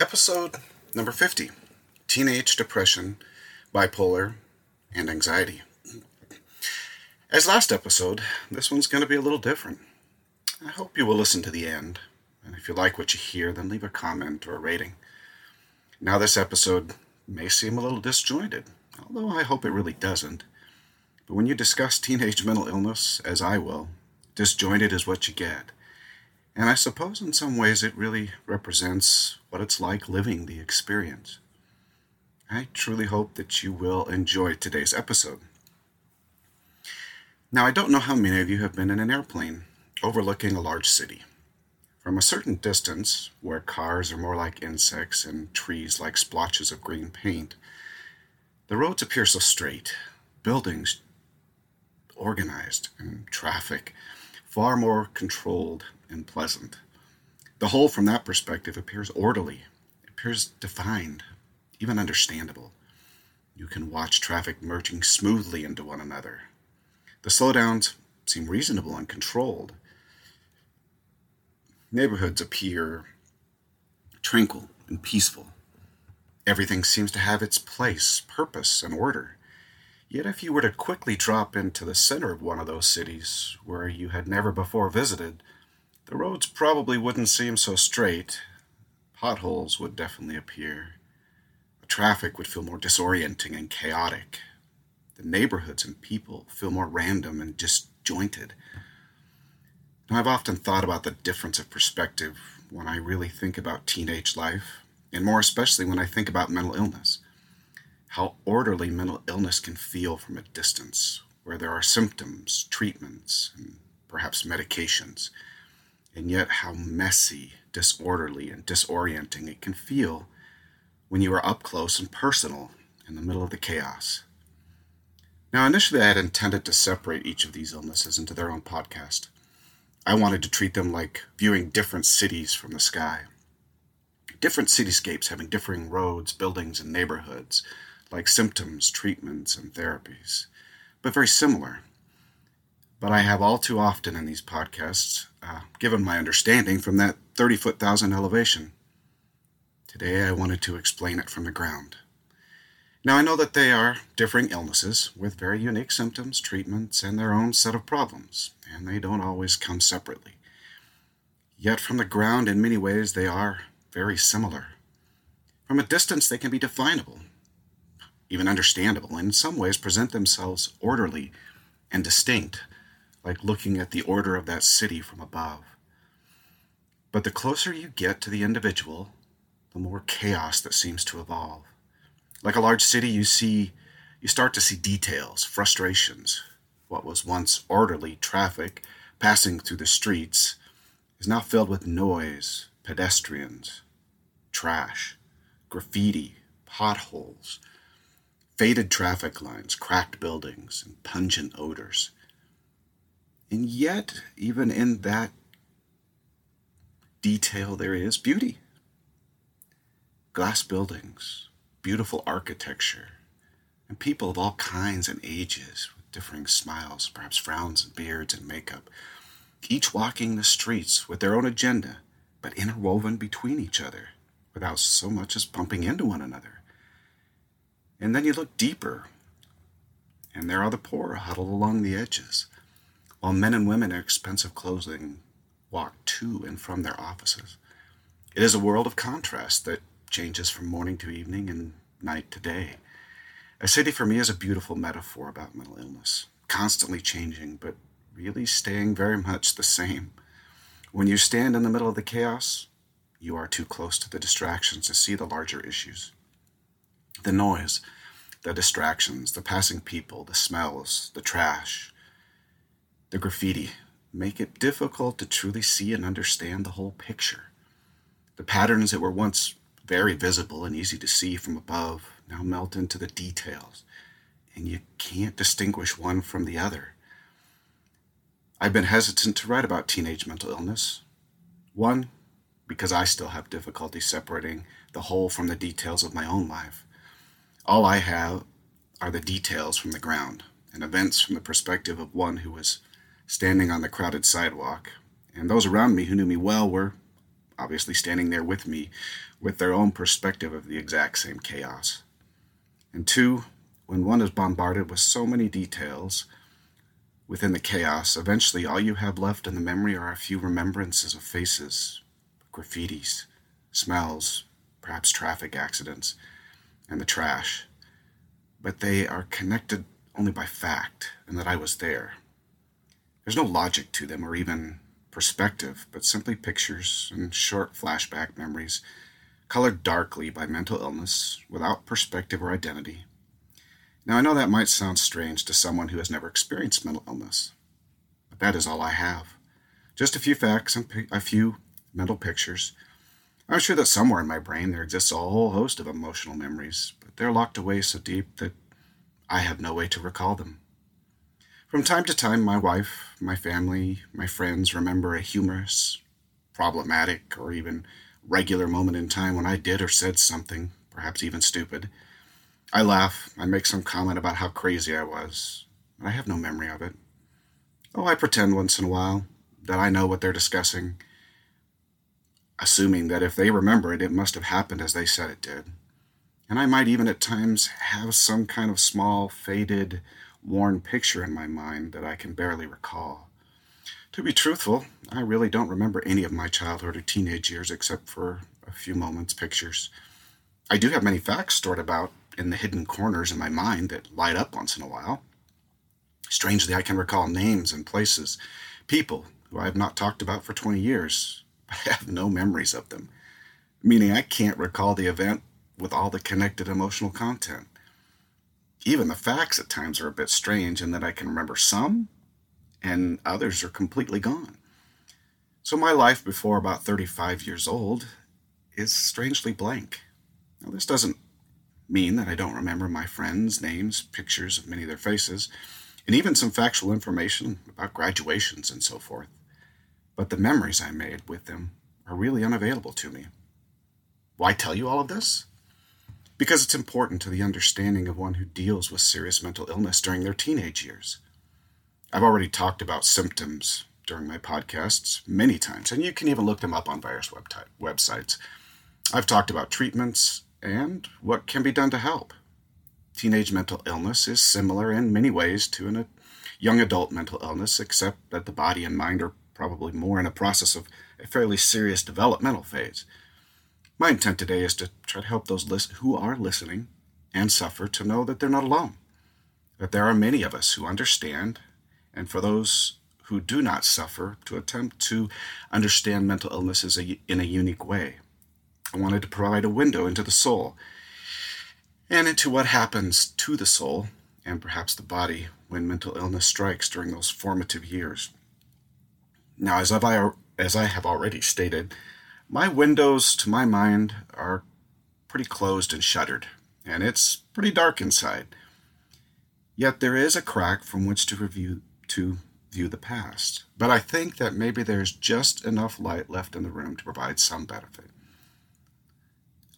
Episode number 50 Teenage Depression, Bipolar, and Anxiety. As last episode, this one's going to be a little different. I hope you will listen to the end, and if you like what you hear, then leave a comment or a rating. Now, this episode may seem a little disjointed, although I hope it really doesn't. But when you discuss teenage mental illness, as I will, disjointed is what you get. And I suppose in some ways it really represents what it's like living the experience. I truly hope that you will enjoy today's episode. Now, I don't know how many of you have been in an airplane overlooking a large city. From a certain distance, where cars are more like insects and trees like splotches of green paint, the roads appear so straight, buildings organized, and traffic far more controlled and pleasant. The whole, from that perspective, appears orderly, appears defined, even understandable. You can watch traffic merging smoothly into one another. The slowdowns seem reasonable and controlled. Neighborhoods appear tranquil and peaceful. Everything seems to have its place, purpose, and order. Yet, if you were to quickly drop into the center of one of those cities where you had never before visited, the roads probably wouldn't seem so straight. Potholes would definitely appear. The traffic would feel more disorienting and chaotic. The neighborhoods and people feel more random and disjointed. Now, I've often thought about the difference of perspective when I really think about teenage life, and more especially when I think about mental illness. How orderly mental illness can feel from a distance, where there are symptoms, treatments, and perhaps medications and yet how messy, disorderly, and disorienting it can feel when you are up close and personal in the middle of the chaos. Now, initially, I had intended to separate each of these illnesses into their own podcast. I wanted to treat them like viewing different cities from the sky. Different cityscapes having differing roads, buildings, and neighborhoods, like symptoms, treatments, and therapies, but very similar but I have all too often in these podcasts uh, given my understanding from that 30 foot thousand elevation. Today I wanted to explain it from the ground. Now I know that they are differing illnesses with very unique symptoms, treatments, and their own set of problems, and they don't always come separately. Yet from the ground, in many ways, they are very similar. From a distance, they can be definable, even understandable, and in some ways present themselves orderly and distinct like looking at the order of that city from above. But the closer you get to the individual, the more chaos that seems to evolve. Like a large city, you see, you start to see details, frustrations. What was once orderly traffic passing through the streets is now filled with noise, pedestrians, trash, graffiti, potholes, faded traffic lines, cracked buildings, and pungent odors. And yet, even in that detail, there is beauty. Glass buildings, beautiful architecture, and people of all kinds and ages with differing smiles, perhaps frowns and beards and makeup, each walking the streets with their own agenda, but interwoven between each other without so much as bumping into one another. And then you look deeper, and there are the poor huddled along the edges while men and women in expensive clothing walk to and from their offices. It is a world of contrast that changes from morning to evening and night to day. A city for me is a beautiful metaphor about mental illness, constantly changing, but really staying very much the same. When you stand in the middle of the chaos, you are too close to the distractions to see the larger issues. The noise, the distractions, the passing people, the smells, the trash, the graffiti make it difficult to truly see and understand the whole picture. The patterns that were once very visible and easy to see from above now melt into the details, and you can't distinguish one from the other. I've been hesitant to write about teenage mental illness. One, because I still have difficulty separating the whole from the details of my own life. All I have are the details from the ground and events from the perspective of one who was standing on the crowded sidewalk, and those around me who knew me well were obviously standing there with me with their own perspective of the exact same chaos. And two, when one is bombarded with so many details within the chaos, eventually all you have left in the memory are a few remembrances of faces, graffitis, smells, perhaps traffic accidents, and the trash. But they are connected only by fact and that I was there. There's no logic to them or even perspective, but simply pictures and short flashback memories, colored darkly by mental illness, without perspective or identity. Now, I know that might sound strange to someone who has never experienced mental illness, but that is all I have. Just a few facts and a few mental pictures. I'm sure that somewhere in my brain there exists a whole host of emotional memories, but they're locked away so deep that I have no way to recall them. From time to time, my wife, my family, my friends remember a humorous, problematic, or even regular moment in time when I did or said something, perhaps even stupid. I laugh, I make some comment about how crazy I was, but I have no memory of it. Oh, I pretend once in a while that I know what they're discussing, assuming that if they remember it, it must have happened as they said it did. And I might even at times have some kind of small, faded, worn picture in my mind that I can barely recall. To be truthful, I really don't remember any of my childhood or teenage years except for a few moments, pictures. I do have many facts stored about in the hidden corners in my mind that light up once in a while. Strangely, I can recall names and places, people who I have not talked about for 20 years. I have no memories of them, meaning I can't recall the event with all the connected emotional content. Even the facts at times are a bit strange in that I can remember some and others are completely gone. So my life before about 35 years old is strangely blank. Now, this doesn't mean that I don't remember my friends' names, pictures of many of their faces, and even some factual information about graduations and so forth. But the memories I made with them are really unavailable to me. Why tell you all of this? because it's important to the understanding of one who deals with serious mental illness during their teenage years. I've already talked about symptoms during my podcasts many times, and you can even look them up on various websites. I've talked about treatments and what can be done to help. Teenage mental illness is similar in many ways to a young adult mental illness, except that the body and mind are probably more in a process of a fairly serious developmental phase. My intent today is to try to help those list- who are listening and suffer to know that they're not alone, that there are many of us who understand, and for those who do not suffer, to attempt to understand mental illnesses in a unique way. I wanted to provide a window into the soul and into what happens to the soul and perhaps the body when mental illness strikes during those formative years. Now, as I, as I have already stated, my windows, to my mind, are pretty closed and shuttered, and it's pretty dark inside. Yet there is a crack from which to review to view the past. But I think that maybe there's just enough light left in the room to provide some benefit.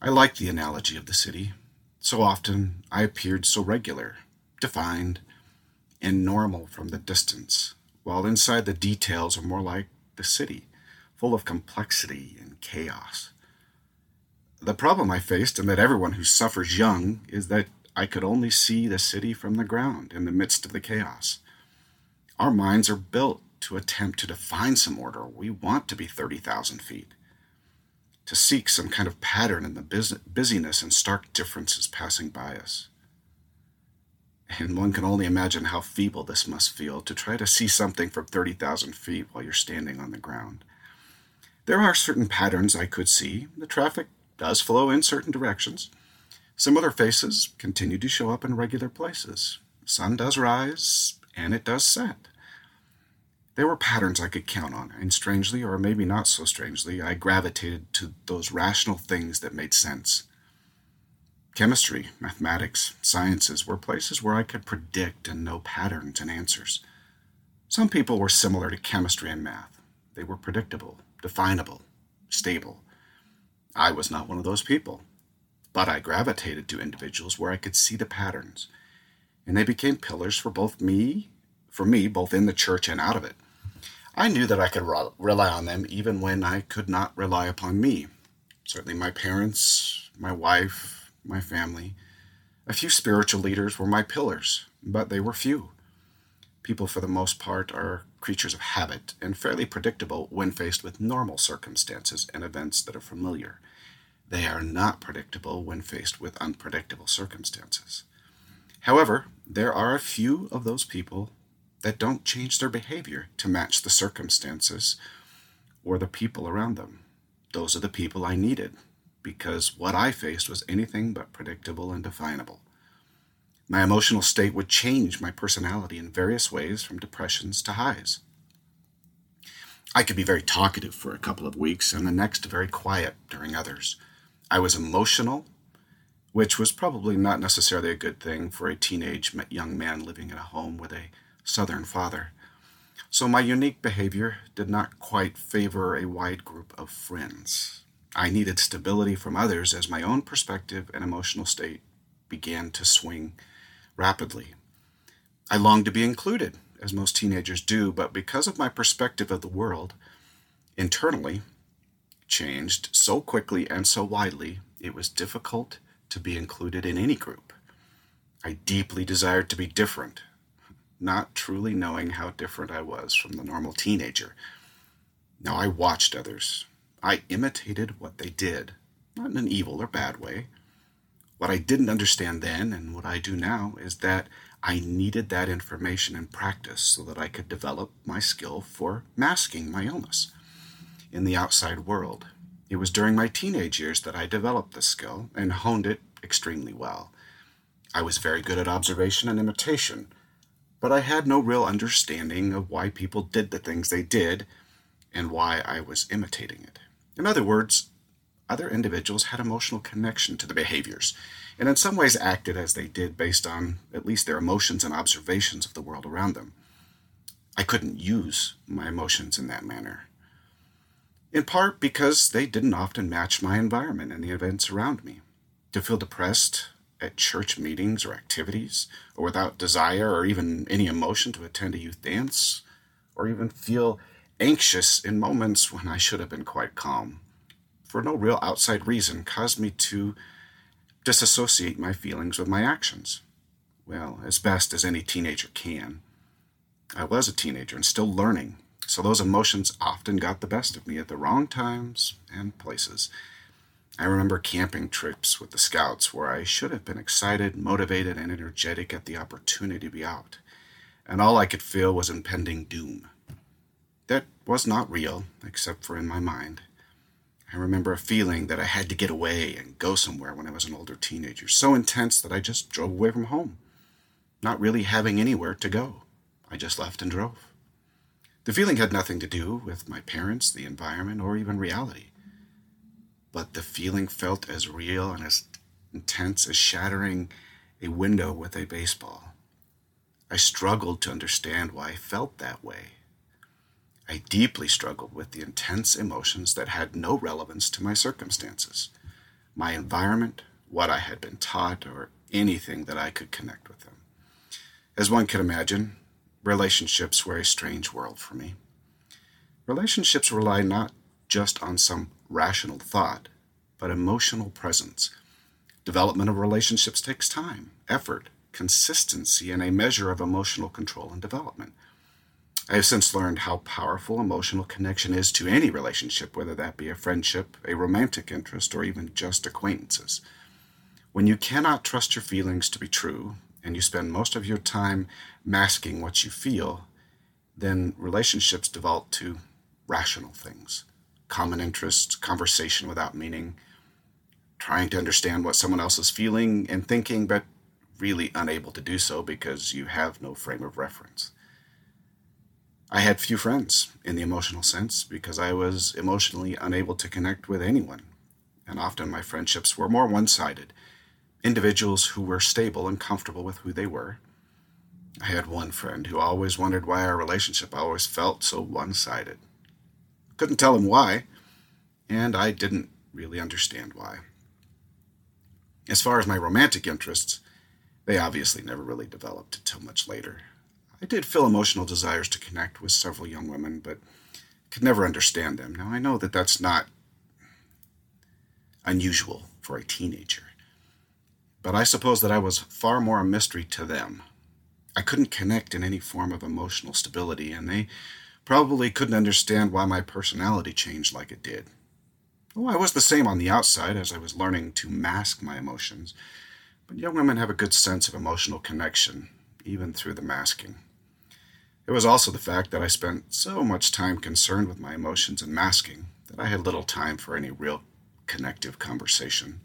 I like the analogy of the city. So often I appeared so regular, defined, and normal from the distance, while inside the details are more like the city, full of complexity and chaos. The problem I faced, and that everyone who suffers young, is that I could only see the city from the ground in the midst of the chaos. Our minds are built to attempt to define some order. We want to be 30,000 feet, to seek some kind of pattern in the busyness and stark differences passing by us. And one can only imagine how feeble this must feel to try to see something from 30,000 feet while you're standing on the ground. There are certain patterns I could see. The traffic does flow in certain directions. Similar faces continue to show up in regular places. The sun does rise and it does set. There were patterns I could count on, and strangely, or maybe not so strangely, I gravitated to those rational things that made sense. Chemistry, mathematics, sciences were places where I could predict and know patterns and answers. Some people were similar to chemistry and math. They were predictable, definable, stable. I was not one of those people, but I gravitated to individuals where I could see the patterns, and they became pillars for both me, for me, both in the church and out of it. I knew that I could rely on them even when I could not rely upon me. Certainly, my parents, my wife, my family, a few spiritual leaders were my pillars, but they were few. People, for the most part, are creatures of habit and fairly predictable when faced with normal circumstances and events that are familiar. They are not predictable when faced with unpredictable circumstances. However, there are a few of those people that don't change their behavior to match the circumstances or the people around them. Those are the people I needed because what I faced was anything but predictable and definable. My emotional state would change my personality in various ways from depressions to highs. I could be very talkative for a couple of weeks and the next very quiet during others. I was emotional, which was probably not necessarily a good thing for a teenage young man living in a home with a Southern father. So my unique behavior did not quite favor a wide group of friends. I needed stability from others as my own perspective and emotional state began to swing rapidly. I longed to be included, as most teenagers do, but because of my perspective of the world, internally, changed so quickly and so widely, it was difficult to be included in any group. I deeply desired to be different, not truly knowing how different I was from the normal teenager. Now I watched others. I imitated what they did, not in an evil or bad way. What I didn't understand then and what I do now is that I needed that information and practice so that I could develop my skill for masking my illness in the outside world. It was during my teenage years that I developed this skill and honed it extremely well. I was very good at observation and imitation, but I had no real understanding of why people did the things they did and why I was imitating it. In other words, other individuals had emotional connection to the behaviors and in some ways acted as they did based on at least their emotions and observations of the world around them. I couldn't use my emotions in that manner. In part because they didn't often match my environment and the events around me. To feel depressed at church meetings or activities, or without desire or even any emotion to attend a youth dance, or even feel anxious in moments when I should have been quite calm, for no real outside reason, caused me to disassociate my feelings with my actions. Well, as best as any teenager can. I was a teenager and still learning, so those emotions often got the best of me at the wrong times and places. I remember camping trips with the scouts where I should have been excited, motivated, and energetic at the opportunity to be out, and all I could feel was impending doom. That was not real, except for in my mind. I remember a feeling that I had to get away and go somewhere when I was an older teenager, so intense that I just drove away from home, not really having anywhere to go. I just left and drove. The feeling had nothing to do with my parents, the environment, or even reality but the feeling felt as real and as intense as shattering a window with a baseball. I struggled to understand why I felt that way. I deeply struggled with the intense emotions that had no relevance to my circumstances, my environment, what I had been taught, or anything that I could connect with them. As one can imagine, relationships were a strange world for me. Relationships rely not just on some rational thought, but emotional presence. Development of relationships takes time, effort, consistency, and a measure of emotional control and development. I have since learned how powerful emotional connection is to any relationship, whether that be a friendship, a romantic interest, or even just acquaintances. When you cannot trust your feelings to be true, and you spend most of your time masking what you feel, then relationships devolve to rational things common interests, conversation without meaning, trying to understand what someone else is feeling and thinking, but really unable to do so because you have no frame of reference. I had few friends in the emotional sense because I was emotionally unable to connect with anyone, and often my friendships were more one sided individuals who were stable and comfortable with who they were. I had one friend who always wondered why our relationship always felt so one sided. Couldn't tell him why, and I didn't really understand why. As far as my romantic interests, they obviously never really developed until much later. I did feel emotional desires to connect with several young women, but could never understand them. Now, I know that that's not unusual for a teenager, but I suppose that I was far more a mystery to them. I couldn't connect in any form of emotional stability, and they probably couldn't understand why my personality changed like it did. Oh, I was the same on the outside as I was learning to mask my emotions, but young women have a good sense of emotional connection, even through the masking. It was also the fact that I spent so much time concerned with my emotions and masking that I had little time for any real connective conversation.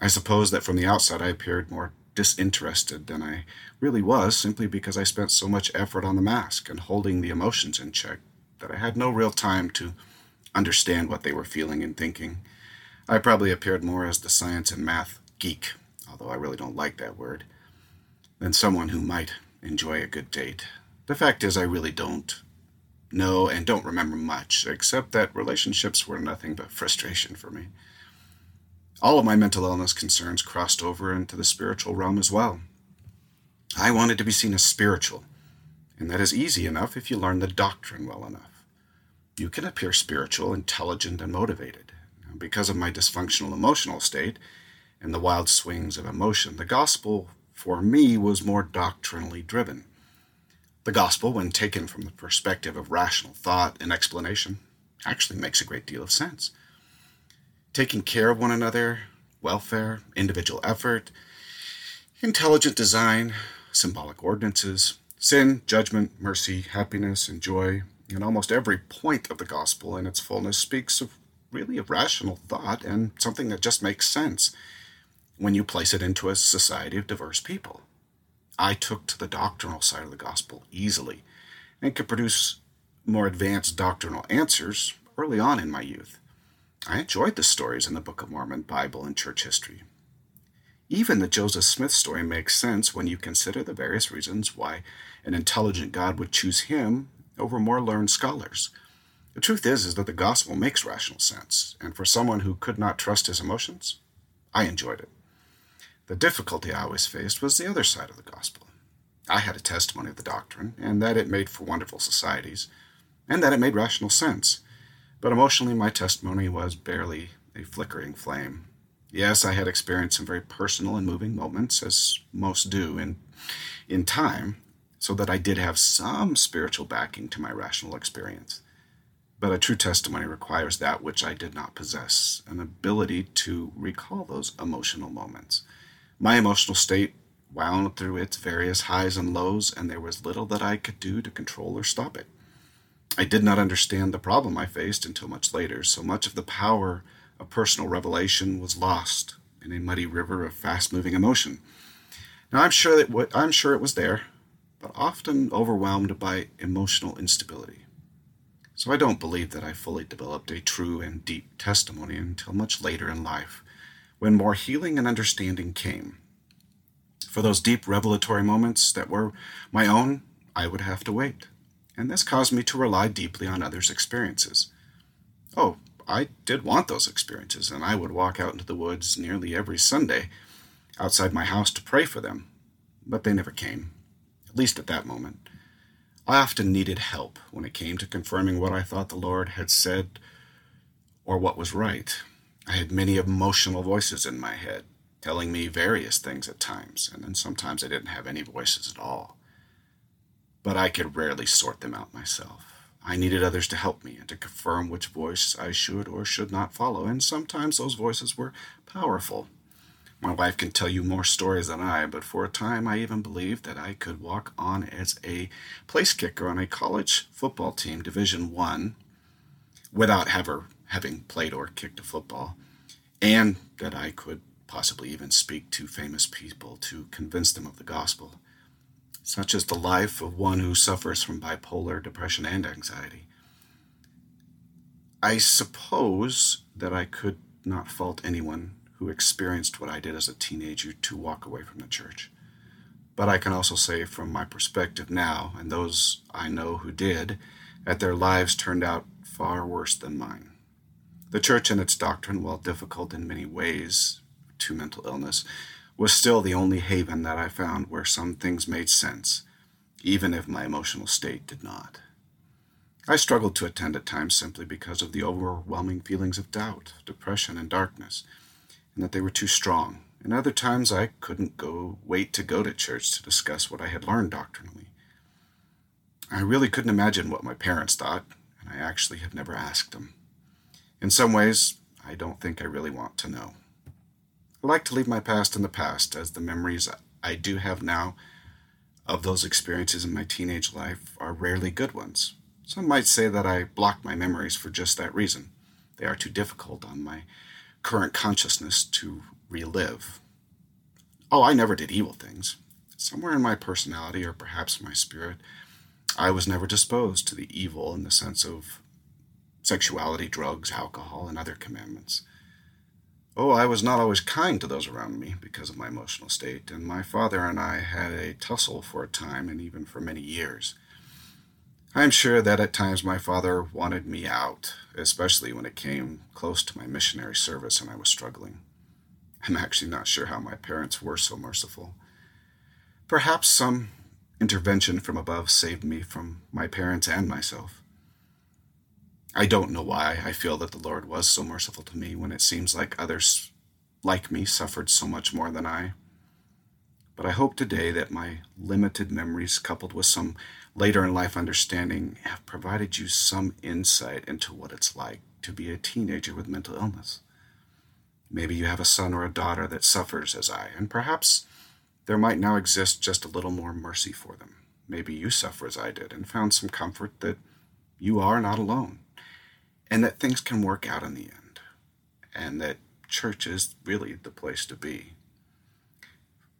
I suppose that from the outside I appeared more disinterested than I really was simply because I spent so much effort on the mask and holding the emotions in check that I had no real time to understand what they were feeling and thinking. I probably appeared more as the science and math geek, although I really don't like that word, than someone who might enjoy a good date. The fact is, I really don't know and don't remember much, except that relationships were nothing but frustration for me. All of my mental illness concerns crossed over into the spiritual realm as well. I wanted to be seen as spiritual, and that is easy enough if you learn the doctrine well enough. You can appear spiritual, intelligent, and motivated. Because of my dysfunctional emotional state and the wild swings of emotion, the gospel for me was more doctrinally driven. The gospel, when taken from the perspective of rational thought and explanation, actually makes a great deal of sense taking care of one another, welfare, individual effort, intelligent design, symbolic ordinances, sin, judgment, mercy, happiness, and joy, and almost every point of the gospel in its fullness speaks of really of rational thought and something that just makes sense when you place it into a society of diverse people. I took to the doctrinal side of the gospel easily and could produce more advanced doctrinal answers early on in my youth. I enjoyed the stories in the Book of Mormon, Bible, and church history. Even the Joseph Smith story makes sense when you consider the various reasons why an intelligent God would choose him over more learned scholars. The truth is is that the gospel makes rational sense, and for someone who could not trust his emotions, I enjoyed it. The difficulty I always faced was the other side of the gospel. I had a testimony of the doctrine, and that it made for wonderful societies, and that it made rational sense. But emotionally, my testimony was barely a flickering flame. Yes, I had experienced some very personal and moving moments, as most do in, in time, so that I did have some spiritual backing to my rational experience. But a true testimony requires that which I did not possess an ability to recall those emotional moments. My emotional state wound through its various highs and lows, and there was little that I could do to control or stop it. I did not understand the problem I faced until much later, so much of the power of personal revelation was lost in a muddy river of fast moving emotion. Now I'm sure that I'm sure it was there, but often overwhelmed by emotional instability. So I don't believe that I fully developed a true and deep testimony until much later in life, when more healing and understanding came. For those deep revelatory moments that were my own, I would have to wait and this caused me to rely deeply on others' experiences. Oh, I did want those experiences, and I would walk out into the woods nearly every Sunday outside my house to pray for them, but they never came, at least at that moment. I often needed help when it came to confirming what I thought the Lord had said or what was right. I had many emotional voices in my head, telling me various things at times, and then sometimes I didn't have any voices at all but I could rarely sort them out myself. I needed others to help me and to confirm which voice I should or should not follow, and sometimes those voices were powerful. My wife can tell you more stories than I, but for a time I even believed that I could walk on as a place kicker on a college football team, Division One, without ever having played or kicked a football, and that I could possibly even speak to famous people to convince them of the gospel such as the life of one who suffers from bipolar depression and anxiety. I suppose that I could not fault anyone who experienced what I did as a teenager to walk away from the church. But I can also say, from my perspective now, and those I know who did, that their lives turned out far worse than mine. The church and its doctrine, while difficult in many ways to mental illness, was still the only haven that I found where some things made sense, even if my emotional state did not. I struggled to attend at times simply because of the overwhelming feelings of doubt, depression, and darkness, and that they were too strong. And other times I couldn't go wait to go to church to discuss what I had learned doctrinally. I really couldn't imagine what my parents thought, and I actually have never asked them. In some ways, I don't think I really want to know. I like to leave my past in the past, as the memories I do have now of those experiences in my teenage life are rarely good ones. Some might say that I block my memories for just that reason. They are too difficult on my current consciousness to relive. Oh, I never did evil things. Somewhere in my personality, or perhaps my spirit, I was never disposed to the evil in the sense of sexuality, drugs, alcohol, and other commandments. Oh, I was not always kind to those around me because of my emotional state, and my father and I had a tussle for a time and even for many years. I am sure that at times my father wanted me out, especially when it came close to my missionary service and I was struggling. I'm actually not sure how my parents were so merciful. Perhaps some intervention from above saved me from my parents and myself. I don't know why I feel that the Lord was so merciful to me when it seems like others like me suffered so much more than I. But I hope today that my limited memories, coupled with some later in life understanding, have provided you some insight into what it's like to be a teenager with mental illness. Maybe you have a son or a daughter that suffers as I, and perhaps there might now exist just a little more mercy for them. Maybe you suffer as I did and found some comfort that you are not alone, and that things can work out in the end, and that church is really the place to be.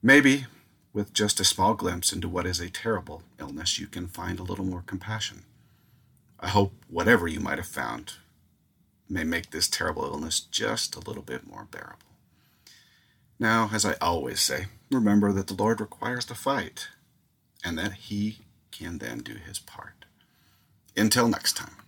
Maybe with just a small glimpse into what is a terrible illness, you can find a little more compassion. I hope whatever you might have found may make this terrible illness just a little bit more bearable. Now, as I always say, remember that the Lord requires the fight, and that He can then do His part. Until next time.